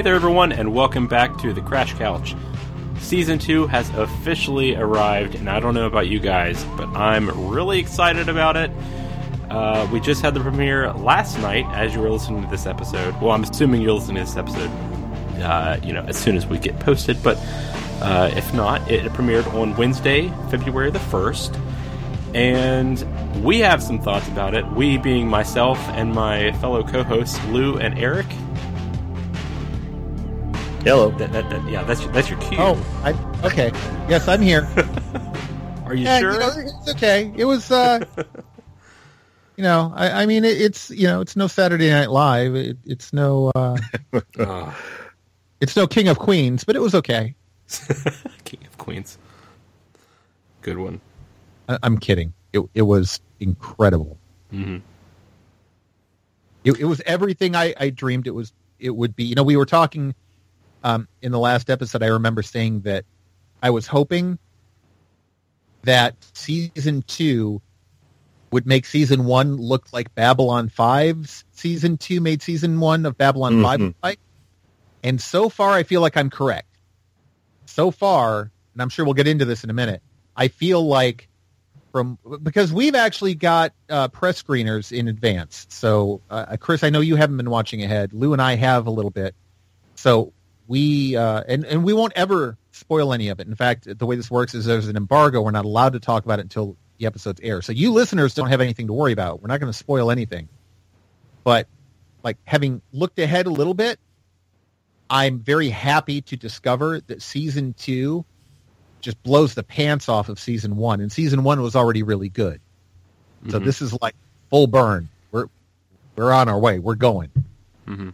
Hey there, everyone, and welcome back to the Crash Couch. Season 2 has officially arrived, and I don't know about you guys, but I'm really excited about it. Uh, we just had the premiere last night as you were listening to this episode. Well, I'm assuming you're listening to this episode, uh, you know, as soon as we get posted, but uh, if not, it premiered on Wednesday, February the 1st. And we have some thoughts about it. We being myself and my fellow co hosts, Lou and Eric. Hello. That, that, that, yeah, that's, your, that's your cue. Oh, I, okay. Yes, I'm here. Are you yeah, sure? you know, it's okay. It was, uh, you know, I, I mean, it, it's you know, it's no Saturday Night Live. It, it's no, uh, Ah, it's no King of Queens, but it was okay. King of Queens. Good one. I, I'm kidding. It, it was incredible. hmm It, it was everything I, I dreamed it was. It would be. You know, we were talking um, in the last episode. I remember saying that I was hoping that season two would make season one look like Babylon 5's season two made season one of Babylon 5 Mhm. look like. And so far, I feel like I'm correct. So far, and I'm sure we'll get into this in a minute, I feel like from because we've actually got uh, press screeners in advance. So, uh, Chris, I know you haven't been watching ahead. Lou and I have a little bit. So we uh, and and we won't ever spoil any of it. In fact, the way this works is there's an embargo. We're not allowed to talk about it until the episodes air. So you listeners don't have anything to worry about. We're not going to spoil anything. But like having looked ahead a little bit, I'm very happy to discover that season two just blows the pants off of season one, and season one was already really good. So Mhm. this is like full burn. We're we're on our way. We're going. hmm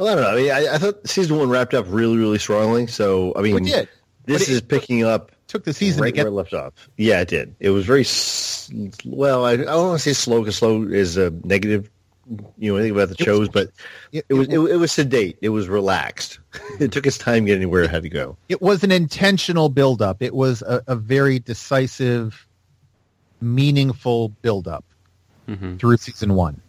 Well, I don't know. I mean, I, I thought season one wrapped up really, really strongly. So, I mean, We did. this But it- is picking up Took the season right to get where it left off. Yeah, it did. It was very well. I, I don't want to say slow because slow is a negative. You know, anything about the It shows, was- but it, it was it, it was sedate. It was relaxed. it took its time getting where it had to go. it was an intentional buildup. It was a, a very decisive, meaningful buildup hmm through season one.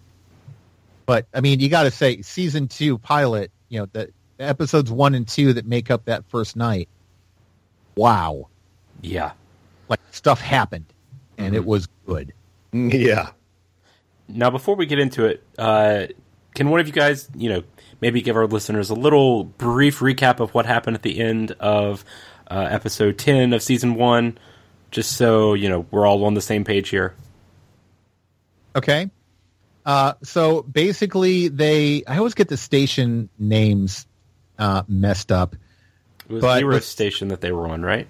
But I mean, you got to say, season two pilot. You know, the, the episodes one and two that make up that first night. Wow, Yeah. like stuff happened, and it Mhm. was good. Yeah. Now, before we get into it, uh, can one of you guys, you know, maybe give our listeners a little brief recap of what happened at the end of uh, episode 10 of season one, just so, you know, we're all on the same page here? Okay. Uh, so basically, they I always get the station names uh, messed up. It was But Zero with- Station that they were on, right?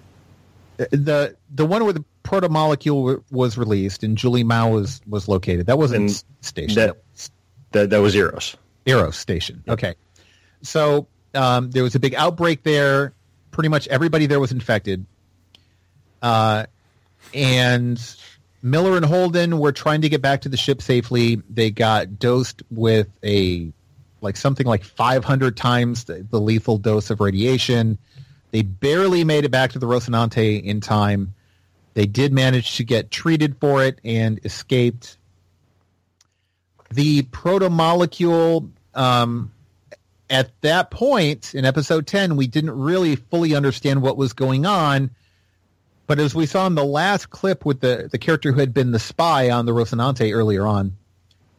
the The one where the proto molecule was released and Julie Mao was was located. That wasn't And S- station. that- That that was Eros. Eros station. Okay. So um, there was a big outbreak there. Pretty much everybody there was infected. Uh, and Miller and Holden were trying to get back to the ship safely. They got dosed with a like something like 500 times the, the lethal dose of radiation. They barely made it back to the Rocinante in time. They did manage to get treated for it and escaped. The proto molecule um, at that point in episode 10, we didn't really fully understand what was going on. But as we saw in the last clip with the, the character who had been the spy on the Rocinante earlier on,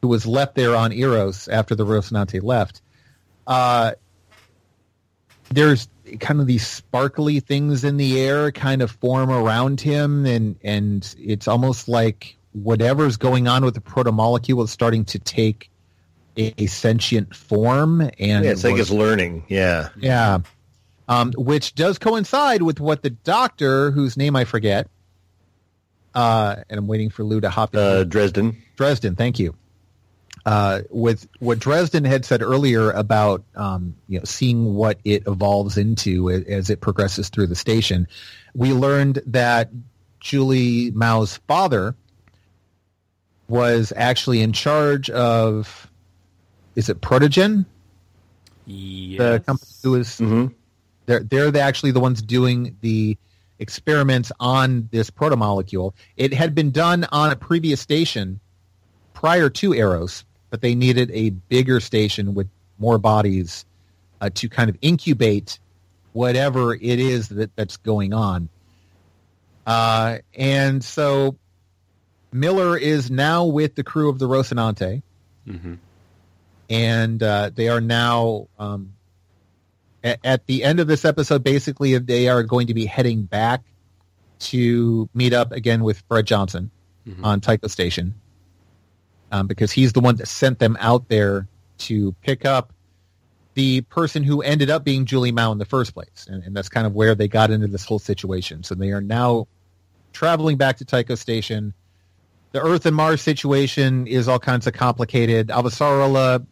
who was left there on Eros after the Rocinante left, uh, there's kind of these sparkly things in the air kind of form around him, and, and it's almost like whatever's going on with the protomolecule is starting to take a, a sentient form. And Yeah, it's like it's learning. Yeah. yeah. Um, which does coincide with what the doctor, whose name I forget, uh, and I'm waiting for Lou to hop in. Uh, Dresden. Dresden, thank you. Uh, with what Dresden had said earlier about um, you know seeing what it evolves into as it progresses through the station, we learned that Julie Mao's father was actually in charge of is it Protogen, Yes. the company who is hmm they're they're the, actually the ones doing the experiments on this protomolecule. It had been done on a previous station prior to Eros, but they needed a bigger station with more bodies uh, to kind of incubate whatever it is that that's going on. Uh, and so Miller is now with the crew of the Rocinante, hmm and uh, they are now um, at, at the end of this episode. Basically, they are going to be heading back to meet up again with Fred Johnson Mhm. on Tycho Station um, because he's the one that sent them out there to pick up the person who ended up being Julie Mao in the first place, and, and that's kind of where they got into this whole situation. So they are now traveling back to Tycho Station. The Earth and Mars situation is all kinds of complicated. Avasarala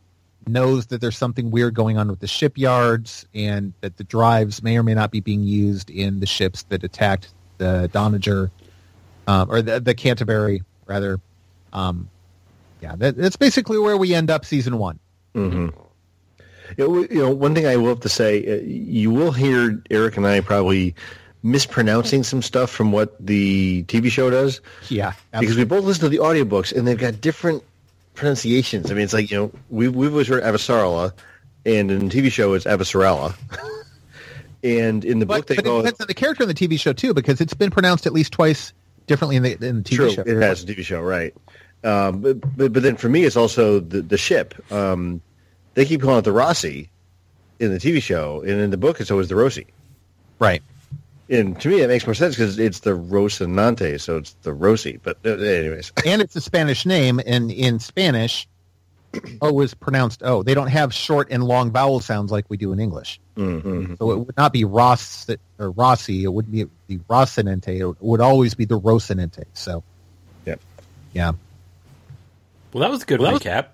knows that there's something weird going on with the shipyards and that the drives may or may not be being used in the ships that attacked the Donager um, or the, the Canterbury rather. Um, yeah, that, that's basically where we end up season one. hmm You know, you know, one thing I will have to say, uh, you will hear Eric and I probably mispronouncing some stuff from what the TV show does Yeah, because we both listen to the audiobooks and they've got different pronunciations. I mean, it's like you know, we we've always heard Avasarala, and in the TV show it's Avasarala, and in the but, book they but it call it depends on the character in the TV show too, because it's been pronounced at least twice differently in the in the TV True, show. it has a TV show, right? Um, but, but but then for me, it's also the the ship. Um, they keep calling it the Rossi in the TV show, and in the book, it's always the Rossi. Right. And to me, it makes more sense because it's the Rocinante, so it's the Rossi. But uh, anyways, and it's a Spanish name, and in Spanish, O is pronounced O. They don't have short and long vowel sounds like we do in English. Mhm. So it would not be Ross or Rossi. It wouldn't be the Rocinante. It would always be the Rocinante. So, Yep. yeah. Well, that was a good Well, that was- recap.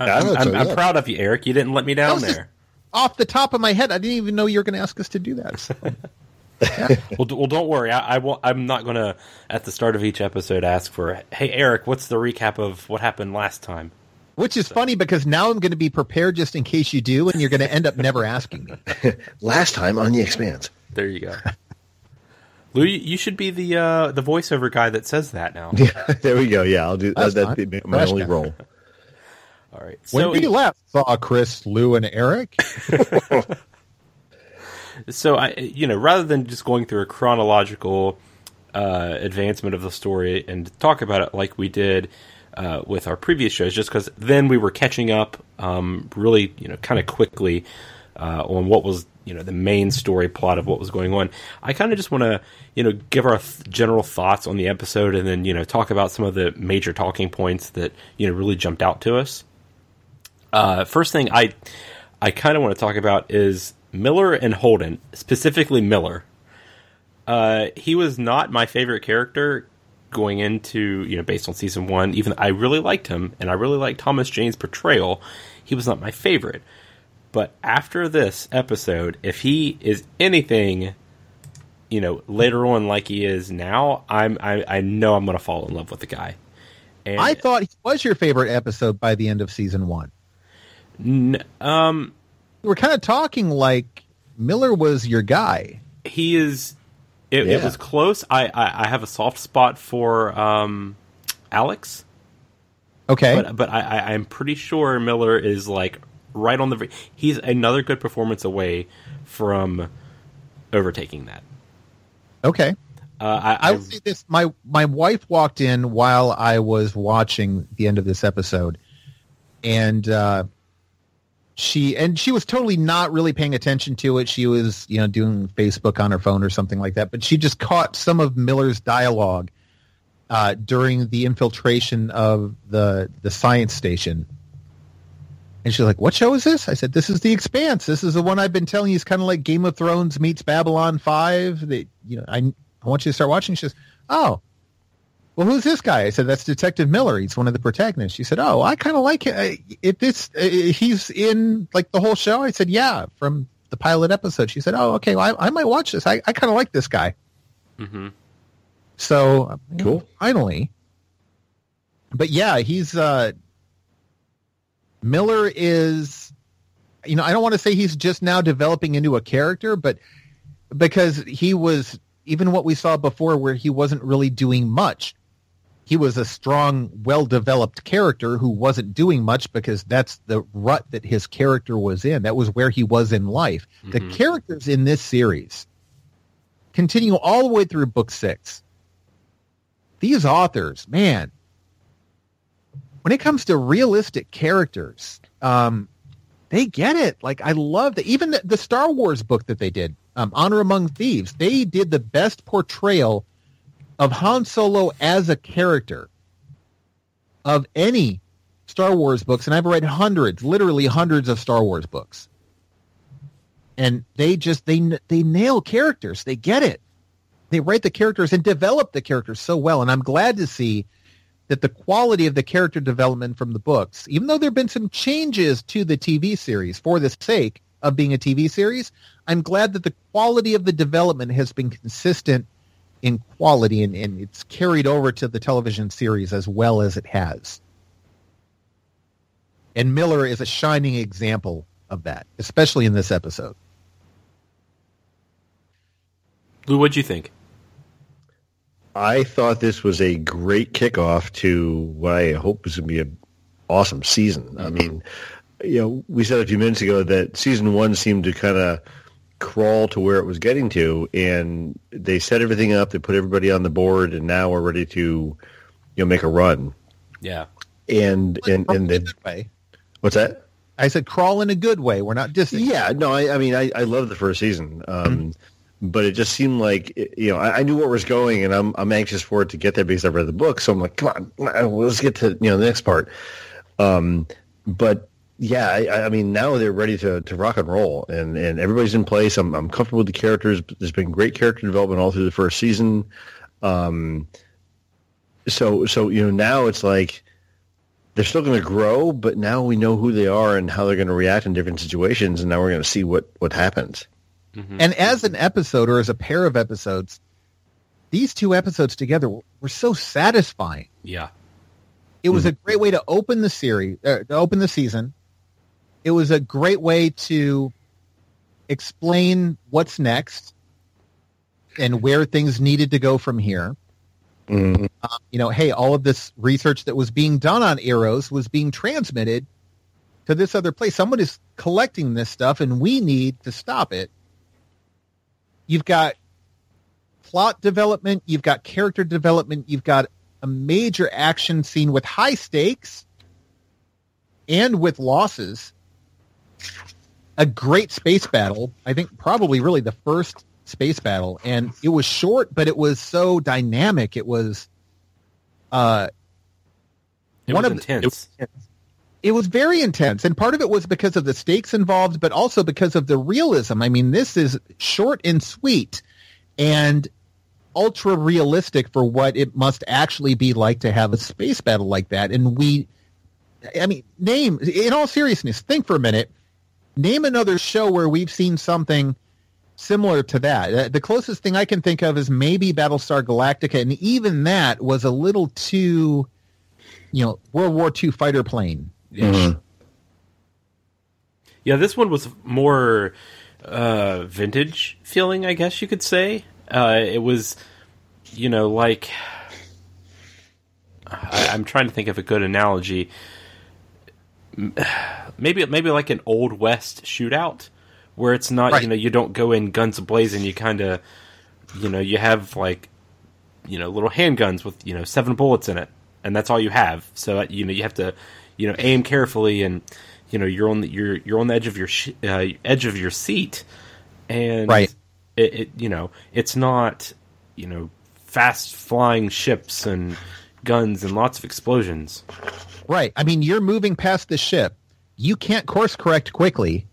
I- Yeah, I I'm, I'm, I'm proud of you, Eric. You didn't let me down was just- there. Off the top of my head, I didn't even know you were going to ask us to do that. So. Well, d- well, don't worry. I, I won't, I'm not going to at the start of each episode ask for, "Hey, Eric, what's the recap of what happened last time?" Which is funny because now I'm going to be prepared just in case you do, and you're going to end up never asking me. last time on the Expanse. There you go. Lou, you you should be the uh, the voiceover guy that says that now. Yeah, there we go. Yeah, I'll do That's that. fine. That'd my Crash only guy. role. All right. When So, we left, saw Chris, Lou, and Eric, so I, you know, rather than just going through a chronological uh, advancement of the story and talk about it like we did uh, with our previous shows, just because then we were catching up um, really, you know, kind of quickly uh, on what was, you know, the main story plot of what was going on. I kind of just want to, you know, give our th- general thoughts on the episode and then, you know, talk about some of the major talking points that, you know, really jumped out to us. Uh, first thing I I kind of want to talk about is Miller and Holden, specifically Miller. Uh, he was not my favorite character going into you know based on season one. Even I really liked him, and I really liked Thomas Jane's portrayal. He was not my favorite, but after this episode, if he is anything, you know, later on like he is now, I'm I, I know I'm going to fall in love with the guy. And I thought he was your favorite episode by the end of season one. n- um, were kind of talking like Miller was your guy. he is it, it was close I, I i have a soft spot for um alex Okay. but but i I- i'm pretty sure miller is like right on the he's another good performance away from overtaking that okay. uh, I, I will say this: my my wife walked in while I was watching the end of this episode, and uh, she and she was totally not really paying attention to it. She was, you know, doing Facebook on her phone or something like that. But she just caught some of Miller's dialogue uh, during the infiltration of the the science station. And she's like, "What show is this?" I said, "This is The Expanse. This is the one I've been telling you. It's kind of like Game of Thrones meets Babylon Five. That you know, I I want you to start watching." She says, "Oh, well, who's this guy?" I said, "That's Detective Miller. He's one of the protagonists." She said, "Oh, I kind of like it. If this, uh, he's in like the whole show." I said, "Yeah, from the pilot episode." She said, "Oh, okay. Well, I, I might watch this. I, I kind of like this guy." Mhm. So Cool. Finally, but yeah, he's uh, Miller is. You know, I don't want to say he's just now developing into a character, but because he was even what we saw before, where he wasn't really doing much. He was a strong, well-developed character who wasn't doing much because that's the rut that his character was in. That was where he was in life. The Mhm. characters in this series continue all the way through book six. These authors, man, when it comes to realistic characters, um, they get it. Like I love that. Even the, the Star Wars book that they did, um, Honor Among Thieves, they did the best portrayal of Han Solo as a character of any Star Wars books, and I've read hundreds, literally hundreds of Star Wars books. And they just they they nail characters. They get it. They write the characters and develop the characters so well. And I'm glad to see that the quality of the character development from the books, even though there have been some changes to the TV series for the sake of being a TV series, I'm glad that the quality of the development has been consistent in quality and, and it's carried over to the television series as well as it has. And Miller is a shining example of that, especially in this episode. Lou, what'd you think? I thought this was a great kickoff to what I hope is going to be an awesome season. I mm-hmm. mean, you know, we said a few minutes ago that season one seemed to kind of crawl to where it was getting to, and they set everything up. They put everybody on the board, and now we're ready to, you know, make a run. Yeah. And and and in a then way. what's that? I said crawl in a good way. We're not just Yeah, no, I, I mean, I, I love the first season, um, but it just seemed like you know I, I knew where it was going, and I'm I'm anxious for it to get there because I read the book. So I'm like, come on, let's get to you know the next part. Um, but yeah, I, I mean, now they're ready to, to rock and roll, and, and everybody's in place. I'm I'm comfortable with the characters. There's been great character development all through the first season. Um, so so you know now it's like they're still going to grow, but now we know who they are and how they're going to react in different situations, and now we're going to see what what happens. Mhm. And as an episode or as a pair of episodes, these two episodes together were, were so satisfying. yeah. It was a great way to open the series, uh, to open the season. It was a great way to explain what's next and where things needed to go from here. Mhm. Um, you know, hey, all of this research that was being done on Eros was being transmitted to this other place. Someone is collecting this stuff, and we need to stop it. You've got plot development, you've got character development, you've got a major action scene with high stakes and with losses. A great space battle. I think probably really the first space battle, and it was short, but it was so dynamic. It was, uh, It One was of the- intense. it was very intense, and part of it was because of the stakes involved, but also because of the realism. I mean, this is short and sweet, and ultra realistic for what it must actually be like to have a space battle like that. And we, I mean, name in all seriousness, think for a minute. Name another show where we've seen something similar to that. Uh, The closest thing I can think of is maybe Battlestar Galactica, and even that was a little too, you know, World War II fighter plane. Mhm. Yeah, this one was more uh, vintage feeling, I guess you could say. Uh, it was, you know, like I, I'm trying to think of a good analogy. Maybe, maybe like an old west shootout, where it's not, Right. you know, you don't go in guns ablazing. You kind of, you know, you have like, you know, little handguns with you know seven bullets in it, and that's all you have. So uh, you know you have to, you know, aim carefully and you know you're on the you're you're on the edge of your sh- uh, edge of your seat, and Right. it, it you know it's not you know fast flying ships and guns and lots of explosions. Right. I mean, you're moving past the ship. You can't course correct quickly.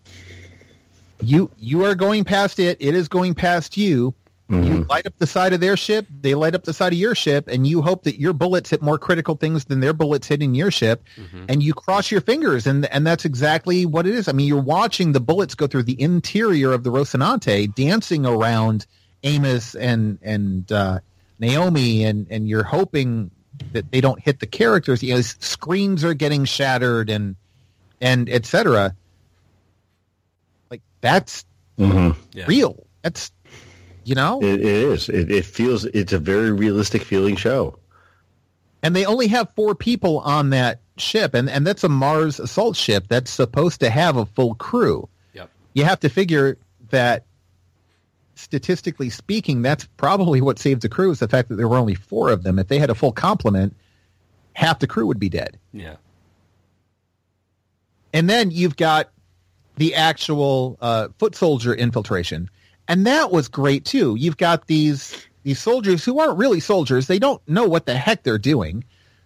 You you are going past it. It is going past you. You light up the side of their ship. They light up the side of your ship, and you hope that your bullets hit more critical things than their bullets hitting your ship. And you cross your fingers, and and that's exactly what it is. I mean, you're watching the bullets go through the interior of the Rocinante, dancing around Amos and and uh, Naomi, and and you're hoping that they don't hit the characters. You know, screens are getting shattered, and and etc. Like that's Mhm. Yeah. real. That's you know, It, it is. It, it feels. It's a very realistic feeling show. and they only have four people on that ship, and and that's a Mars assault ship that's supposed to have a full crew. Yep. You have to figure that statistically speaking, that's probably what saved the crew is the fact that there were only four of them. If they had a full complement, half the crew would be dead. Yeah. And then you've got the actual uh, foot soldier infiltration, and that was great too. You've got these these soldiers who aren't really soldiers; they don't know what the heck they're doing.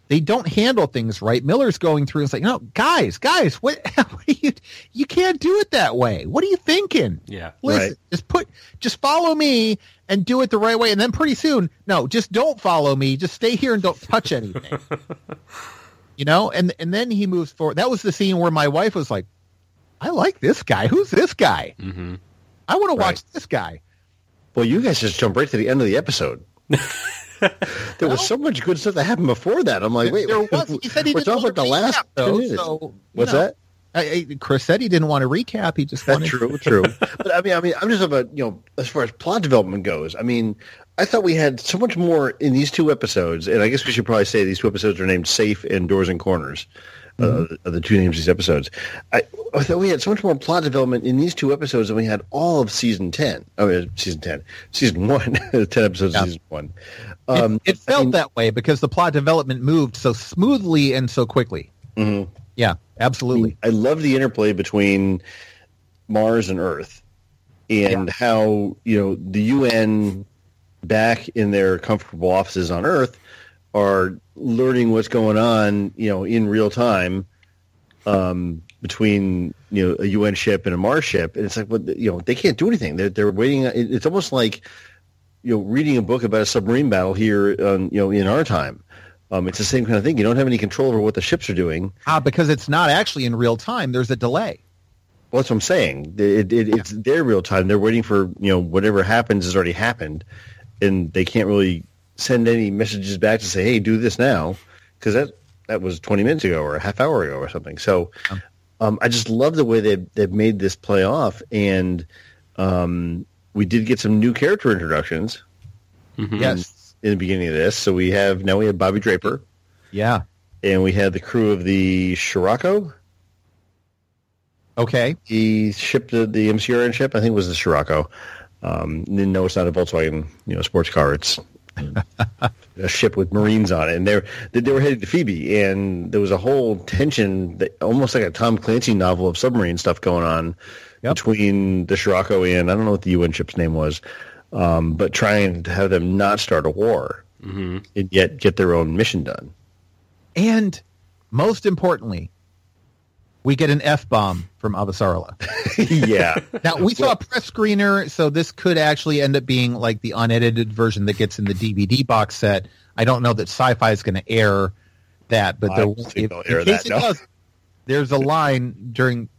They don't handle things right. Miller's going through and saying, "No, guys, guys, what? what you you can't do it that way. What are you thinking? Yeah. Listen, Right. just put, just follow me and do it the right way. And then pretty soon, no, just don't follow me. Just stay here and don't touch anything. you know, and and then he moves forward. That was the scene where my wife was like, "I like this guy. Who's this guy? Mm-hmm. I want to watch Right. this guy." Well, you guys just jump right to the end of the episode. there was so much good stuff that happened before that. I'm like, wait, there was. He said he we're talking about the last recap, though. So, What's know, that? I, I, Chris said he didn't want to recap. He just That's wanted. true, true. But I mean, I mean, I'm just about you know, as far as plot development goes. I mean, I thought we had so much more in these two episodes, and I guess we should probably say these two episodes are named "Safe" and "Doors and Corners." Uh, the two names of these episodes. I, I thought we had so much more plot development in these two episodes than we had all of season ten. I mean, season ten, season one, ten episodes, Yeah. of season one. It- Um, it, felt that way because the plot development moved so smoothly and so quickly. mhm. Yeah, absolutely. I love the interplay between Mars and Earth, and how you know the UN back in their comfortable offices on Earth are learning what's going on, you know, in real time um, between you know a UN ship and a Mars ship, and it's like, well, you know, they can't do anything. They're they're waiting. It's almost like you know reading a book about a submarine battle here, on, you know, in our time. Um, it's the same kind of thing. You don't have any control over what the ships are doing. Ah, because it's not actually in real time. There's a delay. Well, that's what I'm saying. It, it, it's their real time. They're waiting for you know whatever happens has already happened, and they can't really send any messages back to say, "Hey, do this now," because that that was 20 minutes ago or a half hour ago or something. So, Um. um, I just love the way they they've made this play off, and um, we did get some new character introductions Mm-hmm. Yes. in the beginning of this. So we have now we have Bobby Draper, Yeah. and we had the crew of the Scirocco. Okay. he shipped the, the MCRN ship. I think it was the Scirocco. Um, didn't it's not a Volkswagen, you know, sports car. It's a ship with Marines on it, and they're they, they were headed to Phoebe, and there was a whole tension, that, almost like a Tom Clancy novel of submarine stuff going on Yep. between the Scirocco and I don't know what the UN ship's name was, um, but trying to have them not start a war Mm-hmm. and yet get their own mission done. And most importantly, we get an F bomb from Avasarala. yeah, Now we saw a press screener, so this could actually end up being like the unedited version that gets in the DVD box set. I don't know that Syfy is going to air that, but there, if- they'll in air case that, it no. does, there's a line during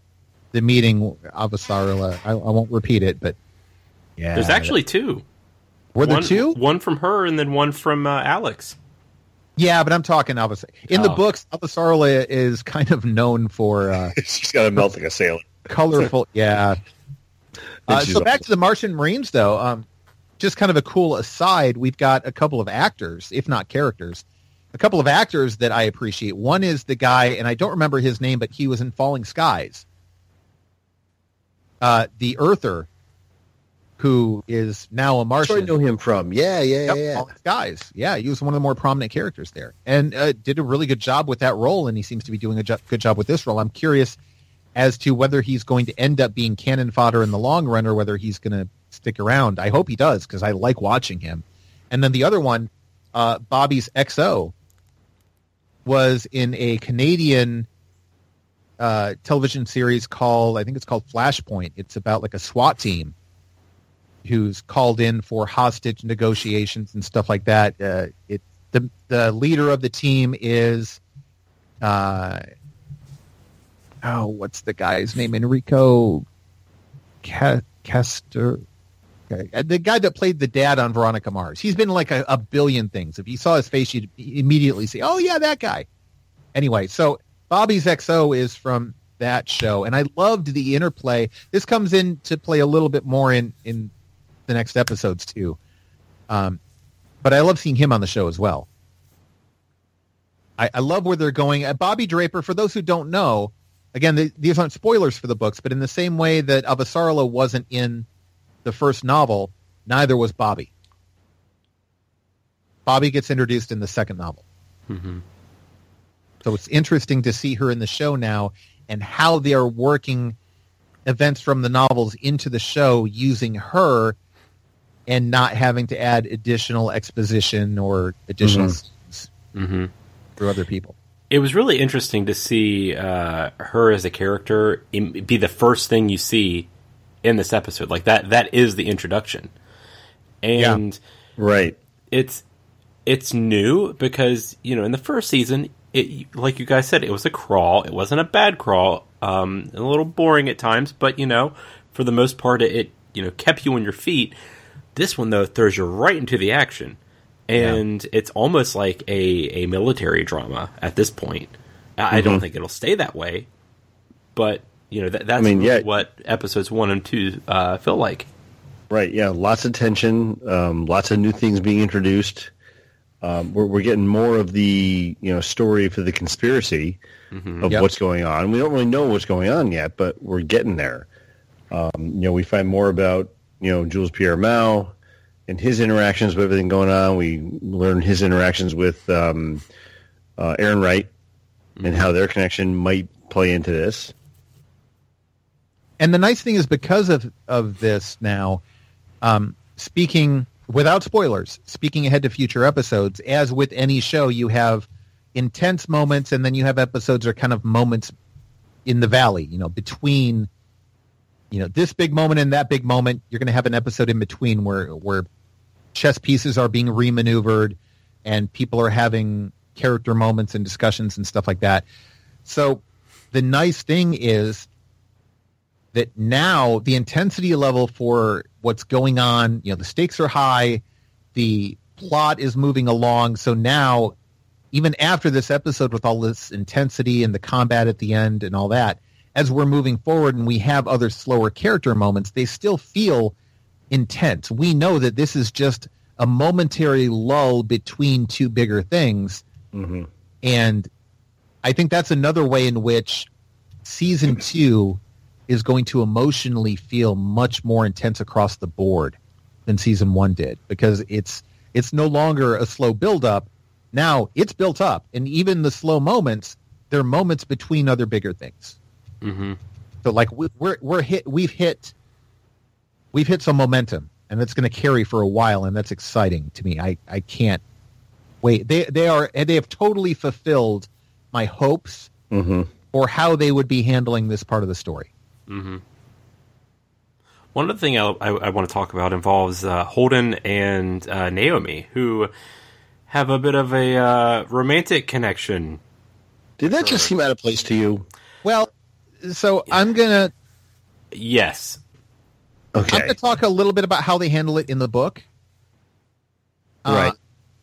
the meeting. Avasarala, I, I won't repeat it, but yeah, There's actually two. were there one, two? One from her and then one from uh, Alex. Yeah, but I'm talking Avasarala. In the Oh. books, Avasarala is kind of known for. Uh, she's got to melt like a sailor. colorful. yeah. Uh, so back to the Martian Marines, though. Um, just kind of a cool aside. We've got a couple of actors, if not characters, a couple of actors that I appreciate. One is the guy, and I don't remember his name, but he was in Falling Skies. Uh, the Earther, who is now a where I Martian. know him from. Yeah, yeah, Yep, yeah, Skies. Yeah, he was one of the more prominent characters there, and uh, did a really good job with that role. And he seems to be doing a jo- good job with this role. I'm curious as to whether he's going to end up being cannon fodder in the long run, or whether he's going to stick around. I hope he does because I like watching him. And then the other one, uh, Bobby's XO, was in a Canadian uh, television series called I think it's called Flashpoint. It's about like a SWAT team who's called in for hostage negotiations and stuff like that. Uh, it the the leader of the team is uh, oh what's the guy's name Enrico Castor. Okay. Uh, The guy that played the dad on Veronica Mars. He's been like a, a billion things. If you saw his face, you'd immediately say, "Oh yeah, that guy." Anyway, so Bobby's XO is from that show, and I loved the interplay. This comes in to play a little bit more in in the next episodes too. Um, but I love seeing him on the show as well. I, I love where they're going. Uh, Bobby Draper, for those who don't know, again, the, these aren't spoilers for the books, but in the same way that Avasarala wasn't in the first novel, neither was Bobby. Bobby gets introduced in the second novel. Mm-hmm. So it's interesting to see her in the show now and how they are working events from the novels into the show using her and not having to add additional exposition or additional scenes Mm-hmm. for other people. It was really interesting to see uh, her as a character be the first thing you see in this episode. Like that, that is the introduction, and Right. it's it's new because you know in the first season, it like you guys said, it was a crawl. It wasn't a bad crawl, um, a little boring at times, but you know, for the most part, it, it you know kept you on your feet. This one though throws you right into the action, and it's almost like a a military drama at this point. I I don't think it'll stay that way, but you know that, that's mean, really yeah. what episodes one and two uh, feel like. Right. Yeah. Lots of tension. Um, lots of new things being introduced. Um, we're, we're getting more of the you know story for the conspiracy of Yep. what's going on. We don't really know what's going on yet, but we're getting there. Um, you know, we find more about you know Jules Pierre Mao and his interactions with everything going on. We learn his interactions with um, uh, Errinwright and how their connection might play into this. And the nice thing is because of, of this now, um, speaking without spoilers, speaking ahead to future episodes, as with any show, you have intense moments and then you have episodes or kind of moments in the valley, you know, between you know, this big moment and that big moment, you're gonna have an episode in between where where chess pieces are being remaneuvered and people are having character moments and discussions and stuff like that. So the nice thing is that now the intensity level for what's going on, you know, the stakes are high, the plot is moving along. So now, even after this episode with all this intensity and the combat at the end and all that, as we're moving forward and we have other slower character moments, they still feel intense. We know that this is just a momentary lull between two bigger things. hmm And I think that's another way in which season two is going to emotionally feel much more intense across the board than season one did because it's it's no longer a slow build up. Now it's built up, and even the slow moments, they're moments between other bigger things. Mm-hmm. So like we, we're we're hit we've hit we've hit some momentum, and that's going to carry for a while, and that's exciting to me. I I can't wait. They they are they have totally fulfilled my hopes hmm for how they would be handling this part of the story. Mm-hmm. One other thing I, I, I want to talk about involves uh, Holden and uh, Naomi, who have a bit of a uh, romantic connection. Did that just seem out of place to you? Well, so I'm gonna Yes. Okay. I'm gonna talk a little bit about how they handle it in the book. Uh, Right.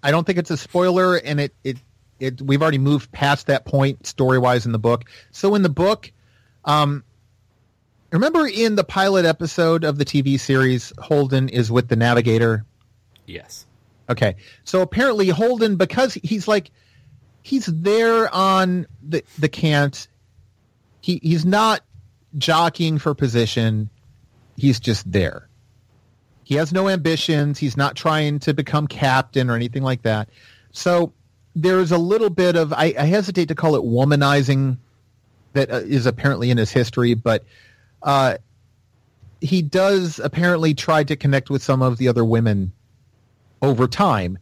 I don't think it's a spoiler, and it it it we've already moved past that point story wise in the book. So in the book, um, remember in the pilot episode of the TV series, Holden is with the Navigator. Yes. Okay. So apparently Holden, because he's like, he's there on the, the cant. He, he's not jockeying for position. He's just there. He has no ambitions. He's not trying to become captain or anything like that. So there's a little bit of, I, I hesitate to call it womanizing that uh, is apparently in his history, but, uh, he does apparently try to connect with some of the other women over time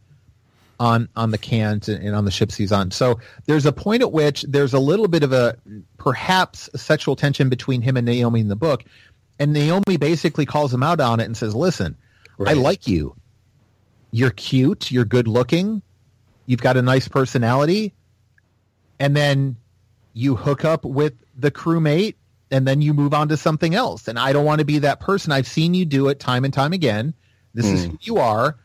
on on the cans and, and on the ships he's on. So there's a point at which there's a little bit of a perhaps sexual tension between him and Naomi in the book, and Naomi basically calls him out on it and says, "Listen, I like you. You're cute. You're good looking. You've got a nice personality, and then you hook up with the crewmate." And then you move on to something else. And I don't want to be that person. I've seen you do it time and time again. This is hmm. who you are.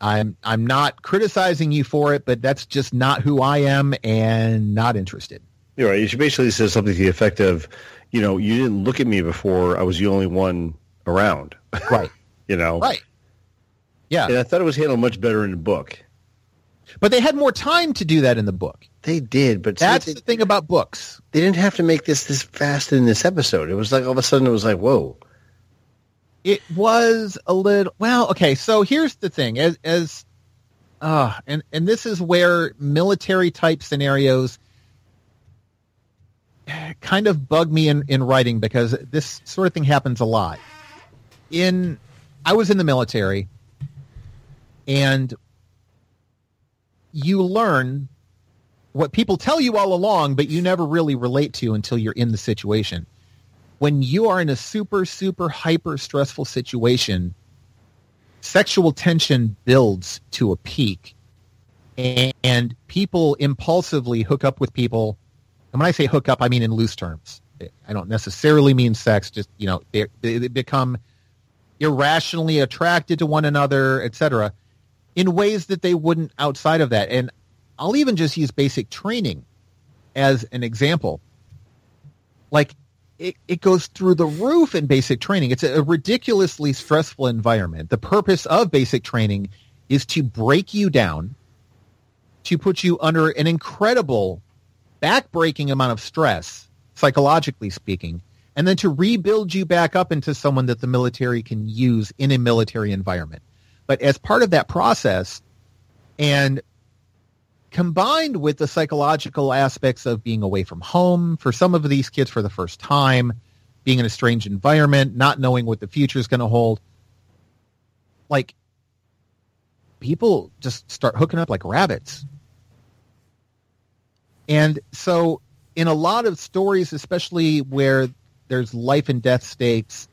I'm I'm not criticizing you for it, but that's just not who I am and not interested. You're right. She basically says something to the effect of, you know, you didn't look at me before. I was the only one around. Right. you know. Right. Yeah. And I thought it was handled much better in the book. But they had more time to do that in the book. They did, but That's they, the thing about books. they didn't have to make this this fast in this episode. It was like all of a sudden it was like, whoa. It was a little well, okay, so here's the thing. As as uh and and this is where military type scenarios kind of bug me in, in writing because this sort of thing happens a lot. In I was in the military and you learn what people tell you all along, but you never really relate to until you're in the situation. When you are in a super, super hyper stressful situation, sexual tension builds to a peak and, and people impulsively hook up with people. And when I say hook up, I mean in loose terms. I don't necessarily mean sex, just, you know, they, they become irrationally attracted to one another, etc in ways that they wouldn't outside of that. And I'll even just use basic training as an example. Like it, it goes through the roof in basic training. It's a ridiculously stressful environment. The purpose of basic training is to break you down, to put you under an incredible backbreaking amount of stress, psychologically speaking, and then to rebuild you back up into someone that the military can use in a military environment. But as part of that process, and combined with the psychological aspects of being away from home for some of these kids for the first time, being in a strange environment, not knowing what the future is going to hold, like people just start hooking up like rabbits. And so in a lot of stories, especially where there's life and death stakes,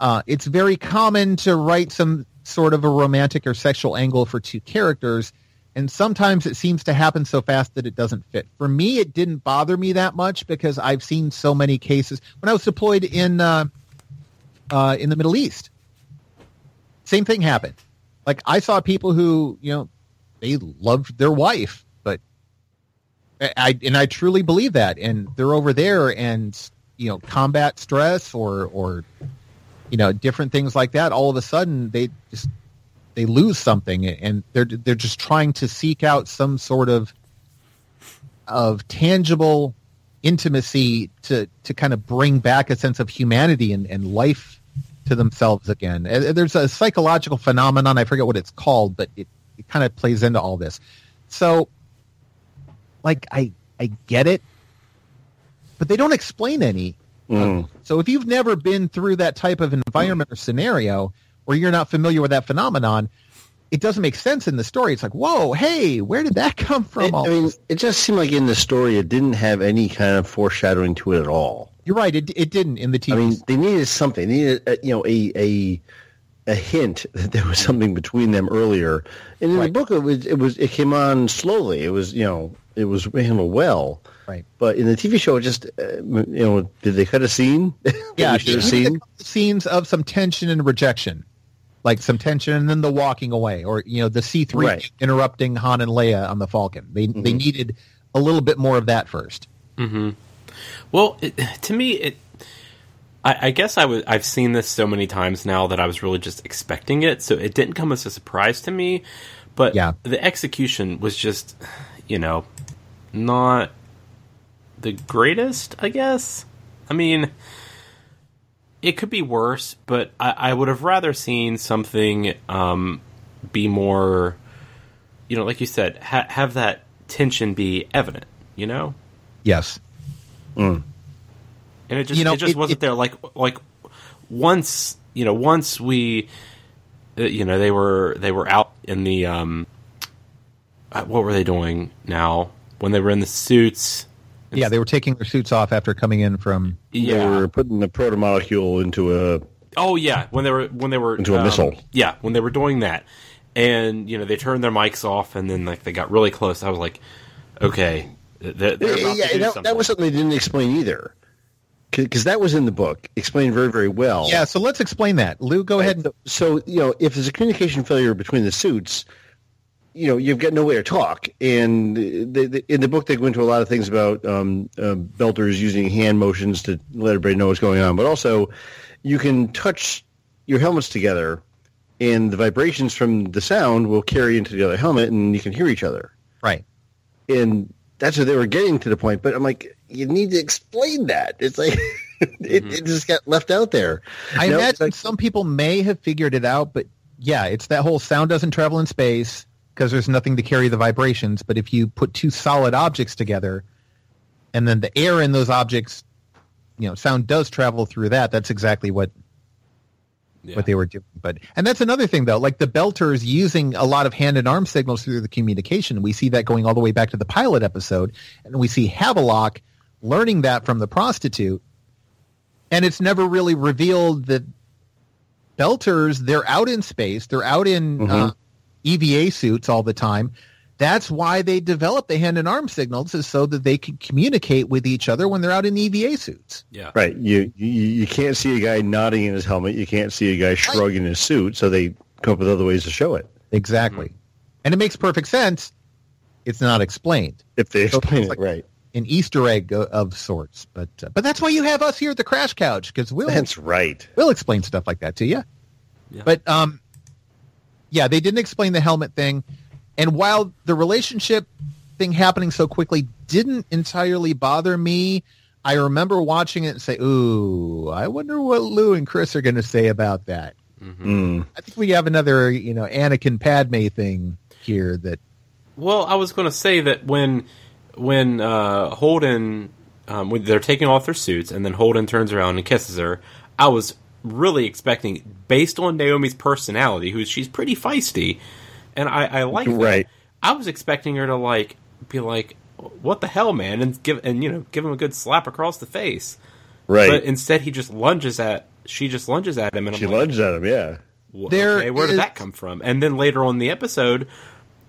uh, it's very common to write some sort of a romantic or sexual angle for two characters and sometimes it seems to happen so fast that it doesn't fit. For me, it didn't bother me that much because I've seen so many cases when I was deployed in uh, uh, in the Middle East. Same thing happened. Like I saw people who you know they loved their wife, but I and I truly believe that, and they're over there and you know combat stress or or you know different things like that. All of a sudden, they just they lose something and they're they're just trying to seek out some sort of of tangible intimacy to to kind of bring back a sense of humanity and, and life to themselves again. There's a psychological phenomenon, I forget what it's called, but it, it kind of plays into all this. So like I I get it, but they don't explain any. Mm. So if you've never been through that type of environment or scenario, or you're not familiar with that phenomenon, it doesn't make sense in the story. It's like, whoa, hey, where did that come from? It, I mean, it just seemed like in the story it didn't have any kind of foreshadowing to it at all. You're right. It it didn't in the TV. I mean, they needed something. They needed, a, you know, a a a hint that there was something between them earlier. And in Right. the book, it was it was it came on slowly. It was you know it was handled well. Right. But in the TV show, it just uh, you know, did they cut a scene? yeah, should have seen. scenes of some tension and rejection, like some tension and then the walking away, or you know, the C three Right. interrupting Han and Leia on the Falcon. They they mm-hmm. needed a little bit more of that first. Mm-hmm. Well, it, to me, it. I, I guess I was. I've seen this so many times now that I was really just expecting it, so it didn't come as a surprise to me. But Yeah. the execution was just, you know, not the greatest. I guess. I mean, it could be worse, but I, I would have rather seen something um, be more, you know, like you said, ha- have that tension be evident. You know. Yes. and it just You know, it just it- wasn't it- there. Like like once you know once we uh, you know they were they were out in the um uh, what were they doing now when they were in the suits? Yeah, they were taking their suits off after coming in from. Yeah. They were putting the protomolecule into a Oh yeah, when they were when they were Into a um, missile. Yeah, when they were doing that, and you know they turned their mics off, and then like they got really close. I was like, okay, they're, they're about yeah, to do that, that was something they didn't explain either. Because that was in the book, explained very, very well. Yeah, so let's explain that. Lou, go ahead. And, So, you know, if there's a communication failure between the suits, you know, you've got no way to talk. And they, they, in the book, they go into a lot of things about um, uh, belters using hand motions to let everybody know what's going on. But also, you can touch your helmets together and the vibrations from the sound will carry into the other helmet, and you can hear each other. Right. And that's what they were getting to the point. But I'm like, you need to explain that. It's like it, it just got left out there. I No, imagine like- some people may have figured it out, but yeah, it's that whole sound doesn't travel in space because there's nothing to carry the vibrations. But if you put two solid objects together, and then the air in those objects, you know, sound does travel through that. That's exactly what Yeah. what they were doing. But and that's another thing though, like the Belters using a lot of hand and arm signals through the communication. We see that going all the way back to the pilot episode, and we see Havelock learning that from the prostitute. And it's never really revealed that Belters they're out in space, they're out in uh, EVA suits all the time. That's why they developed the hand and arm signals is so that they can communicate with each other when they're out in EVA suits. yeah. Right. You, you you can't see a guy nodding in his helmet. You can't see a guy shrugging his suit. So they come up with other ways to show it Exactly. And it makes perfect sense. It's not explained. if they explain it's it like- right. An Easter egg o- of sorts. But uh, but that's why you have us here at the Crash Couch because we'll That's right. we'll explain stuff like that to you. Yeah. But um, yeah, they didn't explain the helmet thing, and while the relationship thing happening so quickly didn't entirely bother me, I remember watching it and say, "Ooh, I wonder what Lou and Chris are going to say about that." Mm. I think we have another, you know, Anakin Padme thing here that Well, I was going to say that when when uh, Holden um, when they're taking off their suits and then Holden turns around and kisses her, I was really expecting, based on Naomi's personality, who she's pretty feisty, and I, I like that. Right. I was expecting her to like be like, "What the hell, man?" and give and you know give him a good slap across the face. Right. But instead, he just lunges at she just lunges at him, and she I'm like, lunged at him. Yeah. There okay, where did that come from? And then later on in the episode,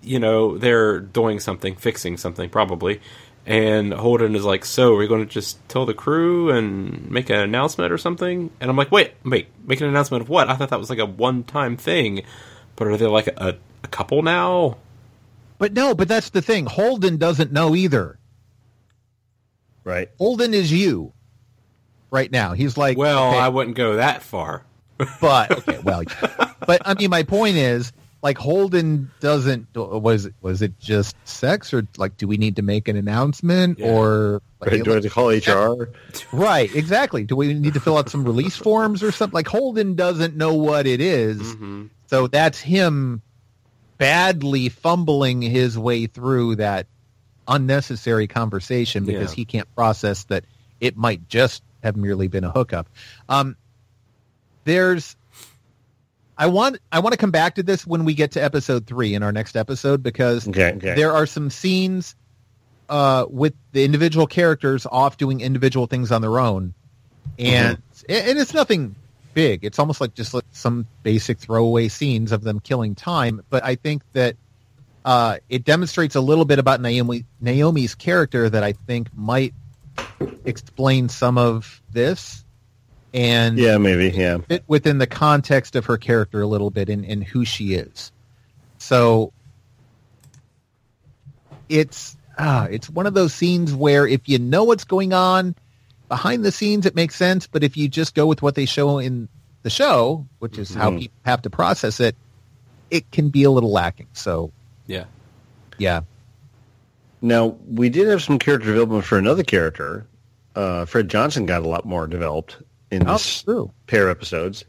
you know, they're doing something, fixing something probably, and Holden is like, "So, are we going to just tell the crew and make an announcement or something?" And I'm like, "Wait, wait, make an announcement of what? I thought that was like a one-time thing, but are they like a, a couple now?" But no, but that's the thing. Holden doesn't know either. Right. Holden is you right now. He's like, Well, okay, I wouldn't go that far. but okay, well, but I mean, my point is, like, Holden doesn't. Was it was it just sex, or like, do we need to make an announcement, Yeah. or like, Right. Do I to call HR? right? Exactly. Do we need to fill out some release forms or something? Like, Holden doesn't know what it is. hmm So that's him badly fumbling his way through that unnecessary conversation because Yeah. he can't process that it might just have merely been a hookup. Um, there's, I want, I want to come back to this when we get to episode three in our next episode because Okay. Okay. there are some scenes uh, with the individual characters off doing individual things on their own, and and it's nothing big. It's almost like just like some basic throwaway scenes of them killing time. But I think that uh, it demonstrates a little bit about Naomi Naomi's character that I think might explain some of this and yeah. Maybe. Yeah. fit within the context of her character a little bit and, and who she is. So it's ah, it's one of those scenes where if you know what's going on behind the scenes, it makes sense. But if you just go with what they show in the show, which is how Mhm. people have to process it, it can be a little lacking. So Yeah. yeah, Now we did have some character development for another character. Uh, Fred Johnson got a lot more developed in oh, this true. pair of episodes.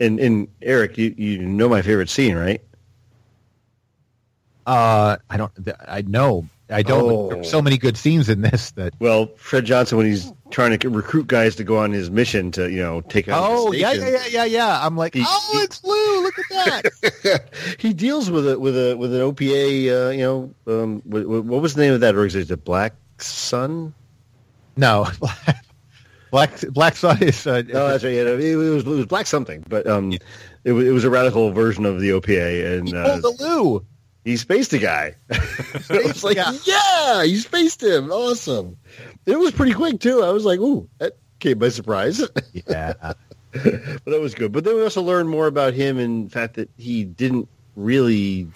And and Eric, you, you know my favorite scene, right? Uh, I don't. I know. I don't. Oh. So many good scenes in this that. Well, Fred Johnson when he's trying to recruit guys to go on his mission to you know take out. Oh the yeah, yeah, yeah, yeah, yeah. I'm like, He- oh, he- it's Lou. Look at that. he deals with a with a with an OPA. Uh, you know, um, what, what was the name of that organization? The Black Sun. No, Black Black Sun is. Uh, No, that's right. Yeah, it, was, it was Black something, but um, it was it was a radical version of the OPA, and he uh, pulled a Lou. he spaced a guy. it was like, Yeah. yeah, you spaced him. Awesome. It was pretty quick too. I was like, ooh, that came by surprise. Yeah, but that was good. But then we also learned more about him and the fact that he didn't really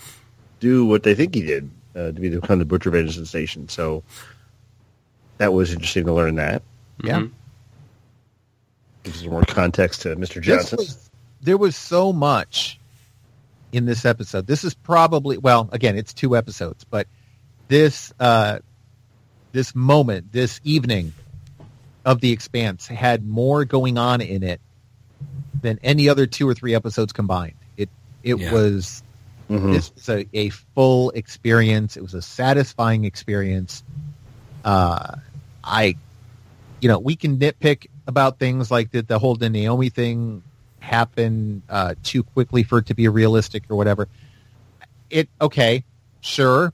do what they think he did uh, to be the kind of butcher of Anderson Station. So that was interesting to learn that. yeah. Mhm. Gives more context to Mr. Johnson. was, there was so much in this episode. This is probably well, again, it's two episodes, but this uh, this moment, this evening of the Expanse had more going on in it than any other two or three episodes combined. It it Yeah. was Mhm. this was a, a full experience. It was a satisfying experience. Uh, I, you know, we can nitpick about things like did the whole the Naomi thing happen uh, too quickly for it to be realistic or whatever. It okay, sure,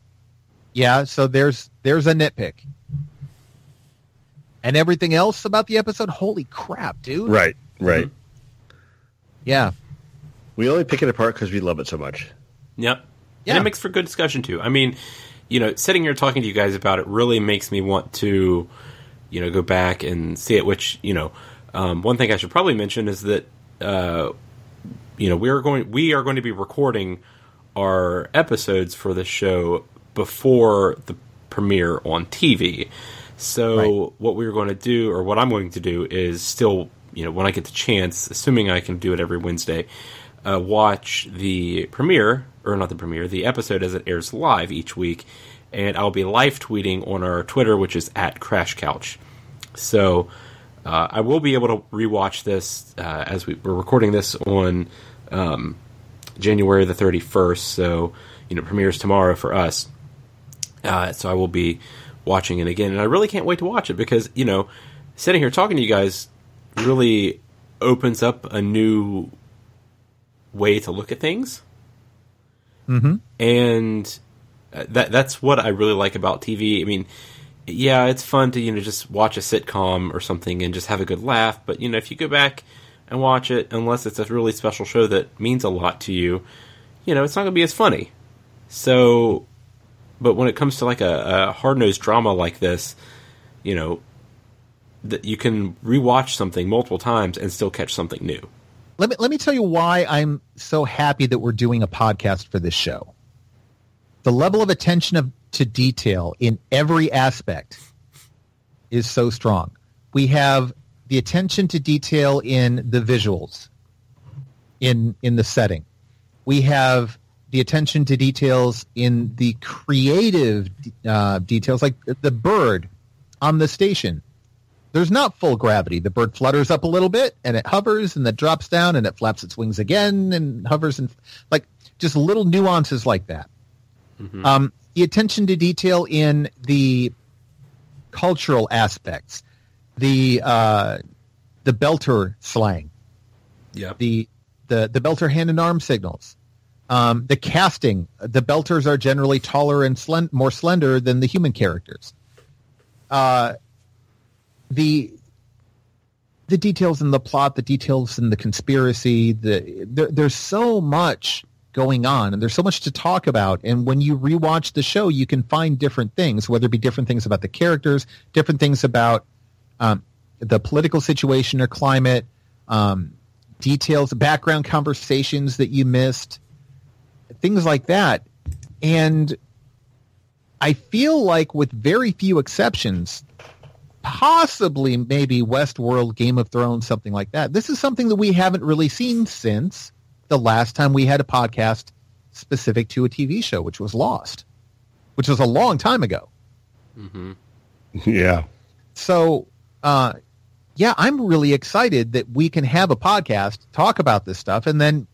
yeah. So there's there's a nitpick, and everything else about the episode. Holy crap, dude! Right, right. Yeah, We only pick it apart because we love it so much. Yep. Yeah. And it makes for good discussion too. I mean, you know, sitting here talking to you guys about it really makes me want to, you know, go back and see it. Which you know, um, one thing I should probably mention is that, uh, you know, we are going we are going to be recording our episodes for this show before the premiere on TV. So Right. what we are going to do, or what I'm going to do, is still, you know, when I get the chance, assuming I can do it every Wednesday, uh, watch the premiere, or not the premiere, the episode as it airs live each week, and I'll be live tweeting on our Twitter, which is at Crash Couch. So uh, I will be able to rewatch this uh, as we, we're recording this on um, January the 31st. So you know, premieres tomorrow for us. Uh, so I will be watching it again, and I really can't wait to watch it because you know, sitting here talking to you guys really opens up a new way to look at things, mm-hmm. and Uh, that that's what I really like about TV. I mean, yeah, it's fun to you know just watch a sitcom or something and just have a good laugh, but you know if you go back and watch it, unless it's a really special show that means a lot to you, you know it's not going to be as funny. So, but when it comes to like a, a hard nosed drama like this, you know, that you can rewatch something multiple times and still catch something new. let me let me tell you why I'm so happy that we're doing a podcast for this show. The level of attention of, to detail in every aspect is so strong. We have the attention to detail in the visuals, in in the setting. We have the attention to details in the creative uh, details, like the bird on the station there's not full gravity. The bird flutters up a little bit and it hovers and then drops down and it flaps its wings again and hovers and like just little nuances like that. Um, the attention to detail in the cultural aspects, the uh, the belter slang, Yep. the the the belter hand and arm signals, um, the casting. The belters are generally taller and slen- more slender than the human characters. Uh, the the details in the plot, the details in the conspiracy, the there, there's so much going on, and there's so much to talk about. And when you rewatch the show, you can find different things, whether it be different things about the characters, different things about um, the political situation or climate, um, details, background conversations that you missed, things like that. And I feel like, with very few exceptions, possibly maybe Westworld, Game of Thrones, something like that. This is something that we haven't really seen since the last time we had a podcast specific to a TV show, which was Lost, which was a long time ago. Yeah. So, uh, yeah, I'm really excited that we can have a podcast, talk about this stuff, and then,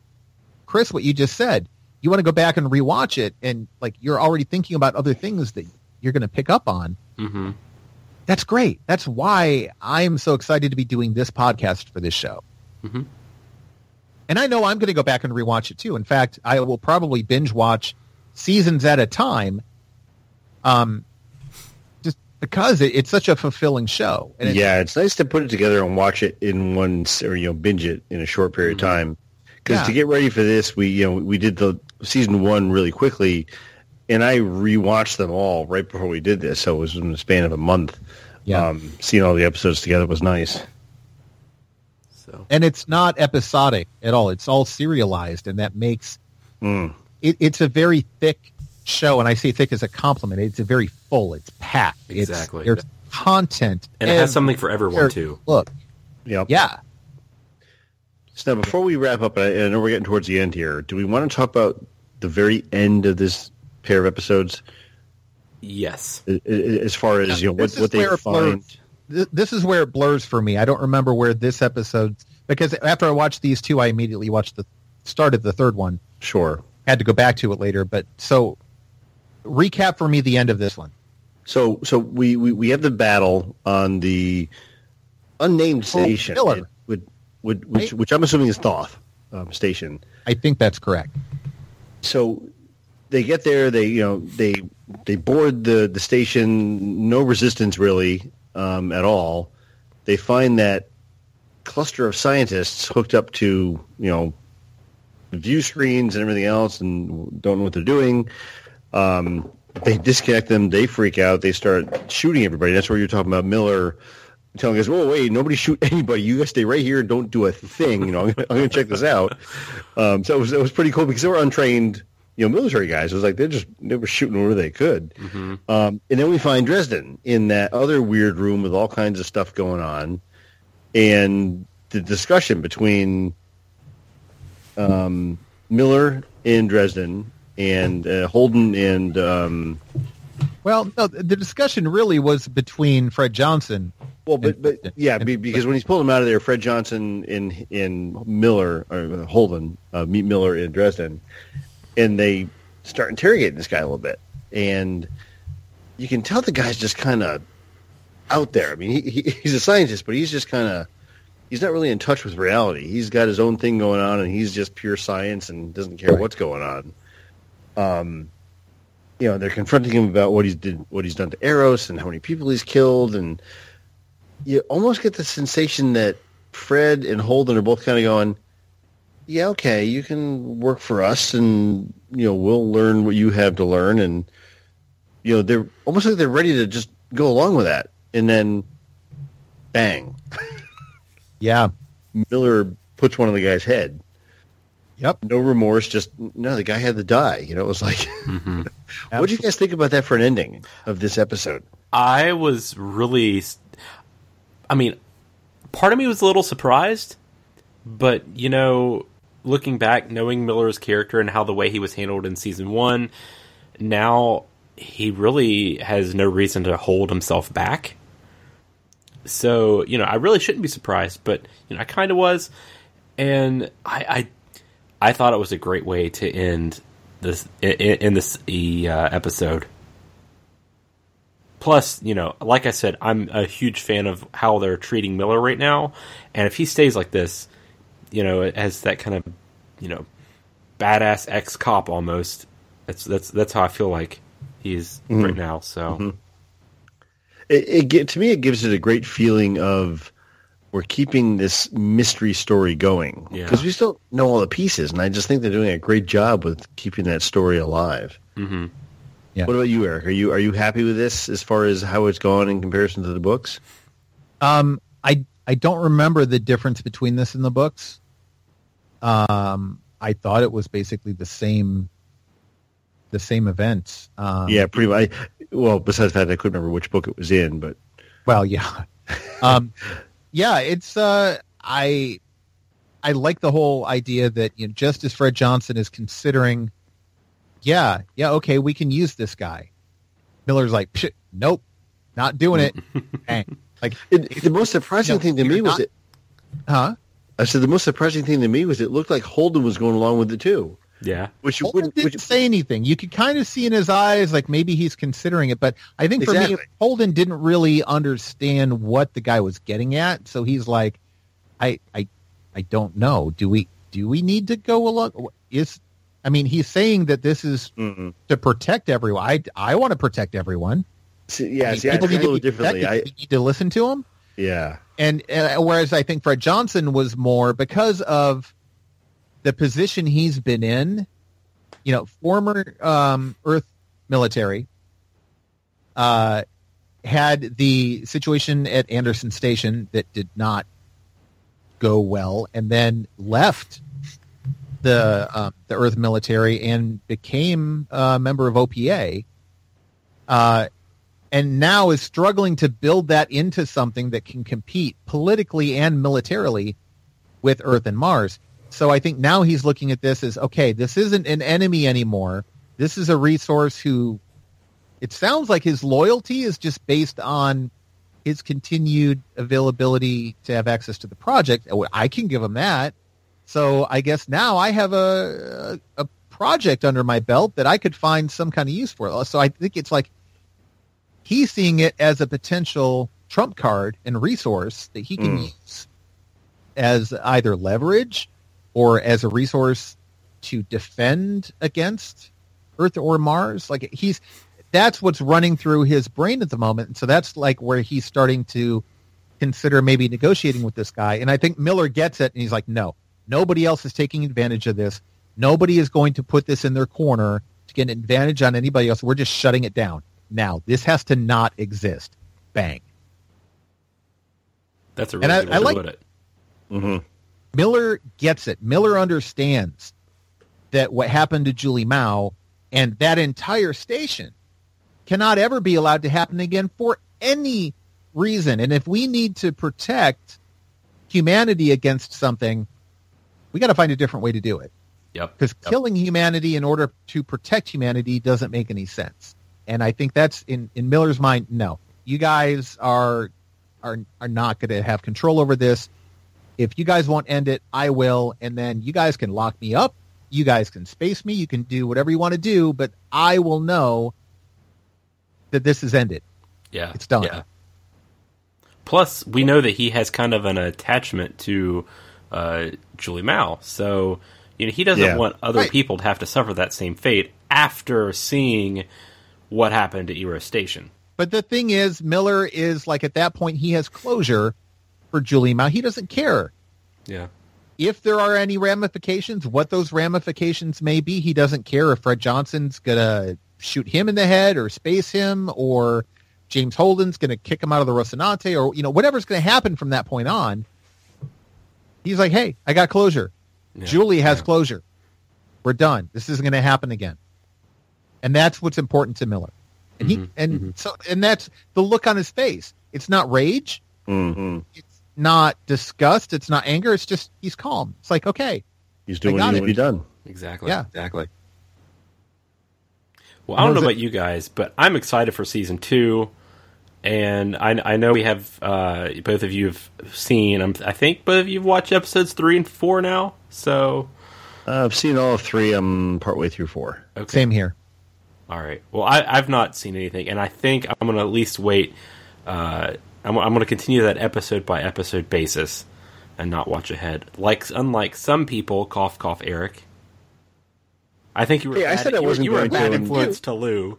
Chris, what you just said, you want to go back and rewatch it, and like you're already thinking about other things that you're going to pick up on. hmm That's great. That's why I'm so excited to be doing this podcast for this show. Mhm. And I know I'm going to go back and rewatch it too. In fact, I will probably binge watch seasons at a time, um, just because it, it's such a fulfilling show. And it's, yeah, it's nice to put it together and watch it in one, or you know, binge it in a short period of time. Because Yeah. to get ready for this, we you know we did the season one really quickly, and I rewatched them all right before we did this, so it was in the span of a month. Yeah. Um, seeing all the episodes together was nice. So and it's not episodic at all. It's all serialized, and that makes Mm. it, it's a very thick show. And I say thick as a compliment. It's a very full. It's packed. It's- Exactly. there's content, and it has something for everyone too. Look, Yep. yeah, So now, before we wrap up, and I know we're getting towards the end here. Do we want to talk about the very end of this pair of episodes, Yes. I- I- as far as you know what, what they find? blurs. Th- This is where it blurs for me. I don't remember where this episode because after I watched these two, I immediately watched the started the third one. Sure. Had to go back to it later, but so recap for me the end of this one. So, so we, we, we have the battle on the unnamed station, Miller. Would, would, which, which I'm assuming is Thoth um, station. I think that's correct. so they get there they you know they they board the the station no resistance really um, at all they find that cluster of scientists hooked up to you know view screens and everything else and don't know what they're doing um, they disconnect them they freak out they start shooting everybody. That's where you're talking about miller telling us whoa wait nobody shoot anybody. You guys stay right here don't do a thing you know i'm I'm gonna check this out. Um, so it was, it was pretty cool because they were untrained you know, military guys. It was like they just they were shooting where they could. Um, and then we find Dresden in that other weird room with all kinds of stuff going on, and the discussion between um, Miller in Dresden and uh, Holden and um, Well, no, the discussion really was between Fred Johnson. well, but but yeah, be- because when he's pulling him out of there, Fred Johnson in in Miller or Holden uh, meet Miller in Dresden, and they start interrogating this guy a little bit, and you can tell the guy's just kind of out there. I mean, he, he he's a scientist, but he's just kind of he's not really in touch with reality. He's got his own thing going on, and he's just pure science and doesn't care Right. what's going on. Um, you know, they're confronting him about what he's did, what he's done to Eros, and how many people he's killed, and you almost get the sensation that Fred and Holden are both kind of going, "Yeah, okay, you can work for us, and you know we'll learn what you have to learn." And you know they're almost like they're ready to just go along with that, and then bang, Yeah. Miller puts one on the guy's head. Yep. No remorse, just no. The guy had to die. You know, it was like, hmm what do you guys think about that for an ending of this episode? I was really, I mean, part of me was a little surprised, but you know, looking back, knowing Miller's character and how the way he was handled in season one, now he really has no reason to hold himself back. So you know, I really shouldn't be surprised, but you know, I kind of was, and I, I, I thought it was a great way to end this in, in this uh, episode. Plus, you know, like I said, I'm a huge fan of how they're treating Miller right now, and if he stays like this, you know, as that kind of, you know, badass ex cop almost. That's that's that's how I feel like he's right now. So it, it to me it gives it a great feeling of we're keeping this mystery story going Yeah. because we still know all the pieces and i just think they're doing a great job with keeping that story alive hmm Yeah. what about you eric are you are you happy with this as far as how it's gone in comparison to the books Um, I I don't remember the difference between this and the books. Um, I thought it was basically the same, the same events. Um, yeah pretty much well besides that, i couldn't remember which book it was in but Well, yeah. um, yeah, it's uh, I I like the whole idea that you know, just as Fred Johnson is considering, yeah, yeah, okay, we can use this guy. Miller's like, Psh, nope, not doing it. Bang. Like, it, the most surprising No, thing to you're me was not- it huh? i said the most surprising thing to me was it looked like holden was going along with it too yeah, which Holden would didn't which, say anything. You could kind of see in his eyes, like maybe he's considering it. But I think for me, Holden didn't really understand what the guy was getting at. So he's like, I, I, I don't know. Do we, do we need to go along? Is, I mean, he's saying that this is Mm-mm. to protect everyone. I, I want to protect everyone. See, yeah I mean, see people feel need to little be differently i need to listen to him. yeah And uh, whereas I think Fred Johnson was more because of the position he's been in, you know, former um, Earth military, uh, had the situation at Anderson Station that did not go well, and then left the um, the Earth military and became a member of OPA. Uh, and now is struggling to build that into something that can compete politically and militarily with Earth and Mars. So I think now he's looking at this as okay, this isn't an enemy anymore. This is a resource who it sounds like his loyalty is just based on his continued availability to have access to the project. Oh, I can give him that. So I guess now I have a, a, a project under my belt that I could find some kind of use for. So I think it's like he's seeing it as a potential trump card and resource that he can mm. use as either leverage or as a resource to defend against Earth or Mars. Like he's that's what's running through his brain at the moment. And so that's like where he's starting to consider maybe negotiating with this guy. And I think Miller gets it and he's like, no, nobody else is taking advantage of this. Nobody is going to put this in their corner to get an advantage on anybody else. We're just shutting it down. Now, this has to not exist. Bang. That's a really and I, I like, it. Mm-hmm. Miller gets it. Miller understands that what happened to Julie Mao and that entire station cannot ever be allowed to happen again for any reason. And if we need to protect humanity against something, we got to find a different way to do it. Yep. Because yep. killing humanity in order to protect humanity doesn't make any sense. And I think that's in, in Miller's mind, no. You guys are are are not going to have control over this. If you guys won't end it, I will, and then you guys can lock me up. You guys can space me. You can do whatever you want to do, but I will know that this is ended. Yeah, it's done. Yeah. Plus, we know that he has kind of an attachment to uh, Julie Mao, so you know he doesn't yeah. want other right. people to have to suffer that same fate after seeing what happened to Eros Station. But the thing is, Miller is like at that point he has closure for Julie Mao. He doesn't care. Yeah. If there are any ramifications, what those ramifications may be, he doesn't care if Fred Johnson's gonna shoot him in the head or space him or James Holden's going to kick him out of the Rocinante or, you know, whatever's going to happen from that point on. He's like, hey, I got closure. Yeah, Julie has yeah. closure. We're done. This isn't going to happen again. And that's what's important to Miller. And mm-hmm, he and mm-hmm. so and that's the look on his face. It's not rage. Mm-hmm. It's not disgust. It's not anger. It's just he's calm. It's like okay, he's doing what needs to be done. Exactly. Yeah. Exactly. Well, I don't know about you guys, but I'm excited for season two, and I, I know we have uh, both of you have seen. I'm, i think both of you have watched episodes three and four now. So uh, I've seen all three. I'm partway through four. Okay. Same here. All right. Well, I, have not seen anything, and I think I'm going to at least wait. Uh, I'm, I'm going to continue that episode by episode basis and not watch ahead. Like unlike some people, cough cough, Eric. I think you were. Yeah, bad, I said I wasn't you were, you were bad influence to Lou.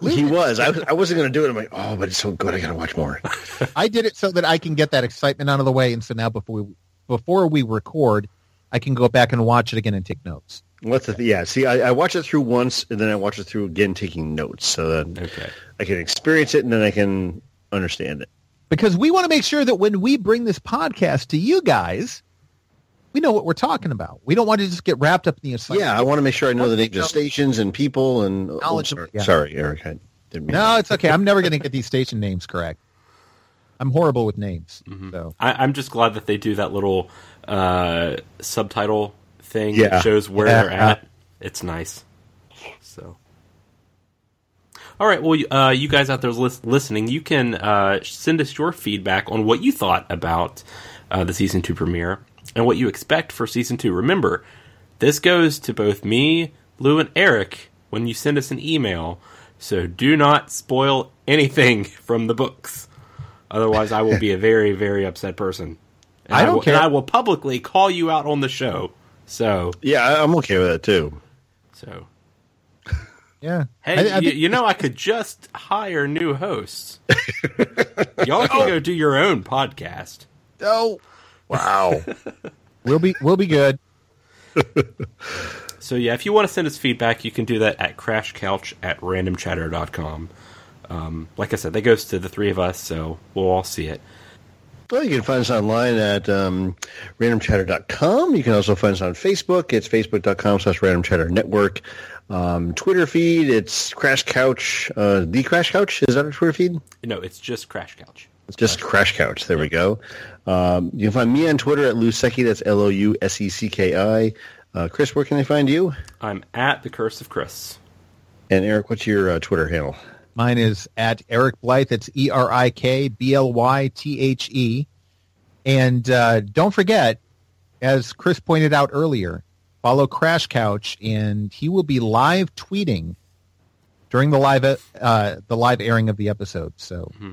He was. I, was, I wasn't going to do it. I'm like, oh, but it's so good. I got to watch more. I did it so that I can get that excitement out of the way, and so now before we before we record, I can go back and watch it again and take notes. What's the th- yeah? See, I, I watch it through once, and then I watch it through again, taking notes, so that okay. I can experience it, and then I can understand it. Because we want to make sure that when we bring this podcast to you guys, we know what we're talking about. We don't want to just get wrapped up in the assignment. Yeah, I want to make sure I know the names of stations and people and oh, knowledge. Oh, sorry, yeah. sorry, Eric. I didn't mean no, that. it's okay. I'm never going to get these station names correct. I'm horrible with names. Mm-hmm. So I, am just glad that they do that little uh, subtitle thing yeah. that shows where yeah. they're at. It's nice. So. All right. Well, uh, you guys out there listening, you can uh, send us your feedback on what you thought about uh, the season two premiere and what you expect for season two. Remember, this goes to both me, Lou, and Eric when you send us an email. So do not spoil anything from the books. Otherwise, I will be a very, very upset person. And I don't I will, care. And I will publicly call you out on the show. So yeah, I'm okay with that too. So yeah. Hey, I, I you, you, know, I could just hire new hosts. Y'all can go do your own podcast. Oh, Wow. we'll be we'll be good. so yeah, if you want to send us feedback, you can do that at crashcouch at randomchatter.com. Um, like I said, that goes to the three of us, so we'll all see it. Well, you can find us online at um, randomchatter.com. You can also find us on Facebook. It's facebook.com slash randomchatternetwork. Um, Twitter feed, it's Crash Couch. Uh, the Crash Couch, is that our Twitter feed? No, it's just Crash Couch. It's just Crash Couch. There we go. Um, you can find me on Twitter at Lousecki. That's L O U S E C K I. Uh, Chris, where can they find you? I'm at the Curse of Chris. And Eric, what's your uh, Twitter handle? Mine is at Erik Blythe. That's E R I K B L Y T H E. And uh, don't forget, as Chris pointed out earlier, follow Crash Couch, and he will be live tweeting during the live uh, the live airing of the episode. So mm-hmm.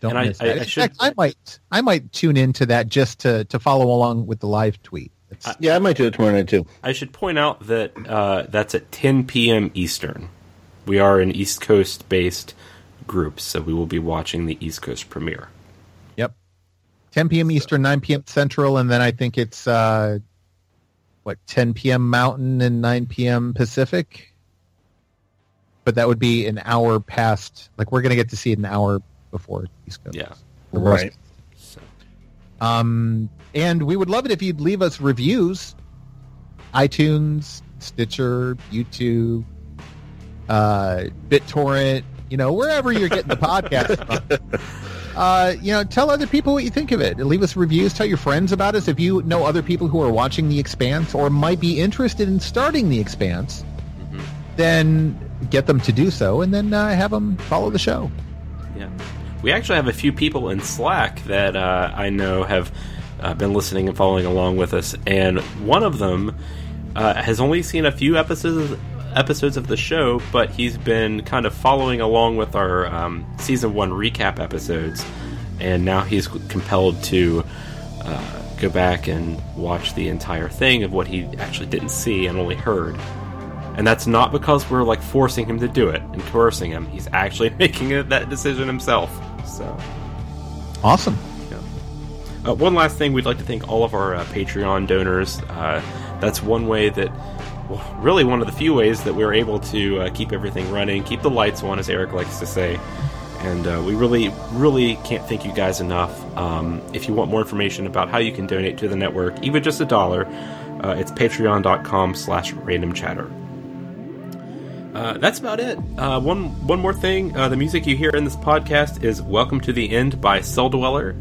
don't and miss I, that. I, I In should- fact, I might I might tune into that just to to follow along with the live tweet. It's- Yeah, I might do it tomorrow night too. I should point out that uh, that's at 10 p.m. Eastern. We are an East Coast based group, so we will be watching the East Coast premiere. Yep. 10 p.m. Eastern, 9 p.m. Central, and then I think it's uh, what 10 p.m. Mountain and 9 p.m. Pacific. But that would be an hour past. Like we're going to get to see it an hour before East Coast. Yeah. Right. Um, and we would love it if you'd leave us reviews, iTunes, Stitcher, YouTube, uh, BitTorrent, you know, wherever you're getting the podcast from. Uh, you know, tell other people what you think of it. Leave us reviews. Tell your friends about us. If you know other people who are watching The Expanse or might be interested in starting The Expanse, mhm. then get them to do so, and then uh, have them follow the show. Yeah. We actually have a few people in Slack that uh, I know have uh, been listening and following along with us, and one of them uh, has only seen a few episodes episodes of the show, but he's been kind of following along with our um, season one recap episodes, and now he's compelled to uh, go back and watch the entire thing of what he actually didn't see and only heard. And that's not because we're like forcing him to do it and coercing him. He's actually making it, that decision himself. So, Awesome. uh, one last thing, we'd like to thank all of our uh, Patreon donors. Uh, that's one way that, really one of the few ways that we're able to uh, keep everything running, keep the lights on, as Eric likes to say. And uh, we really, really can't thank you guys enough. Um, if you want more information about how you can donate to the network, even just a dollar, uh, it's patreon.com slash random chatter. Uh, that's about it. Uh, one one more thing. Uh, the music you hear in this podcast is "Welcome to the End" by Celldweller.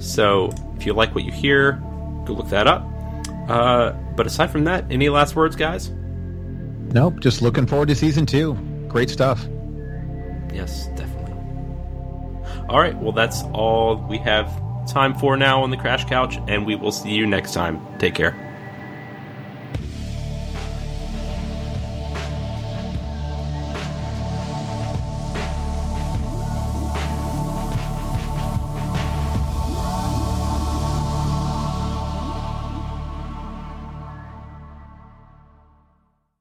So if you like what you hear, go look that up. But aside from that, any last words, guys? Nope. Just looking forward to season two. Great stuff. Yes, definitely. All right. Well, that's all we have time for now on the Crash Couch, and we will see you next time. Take care.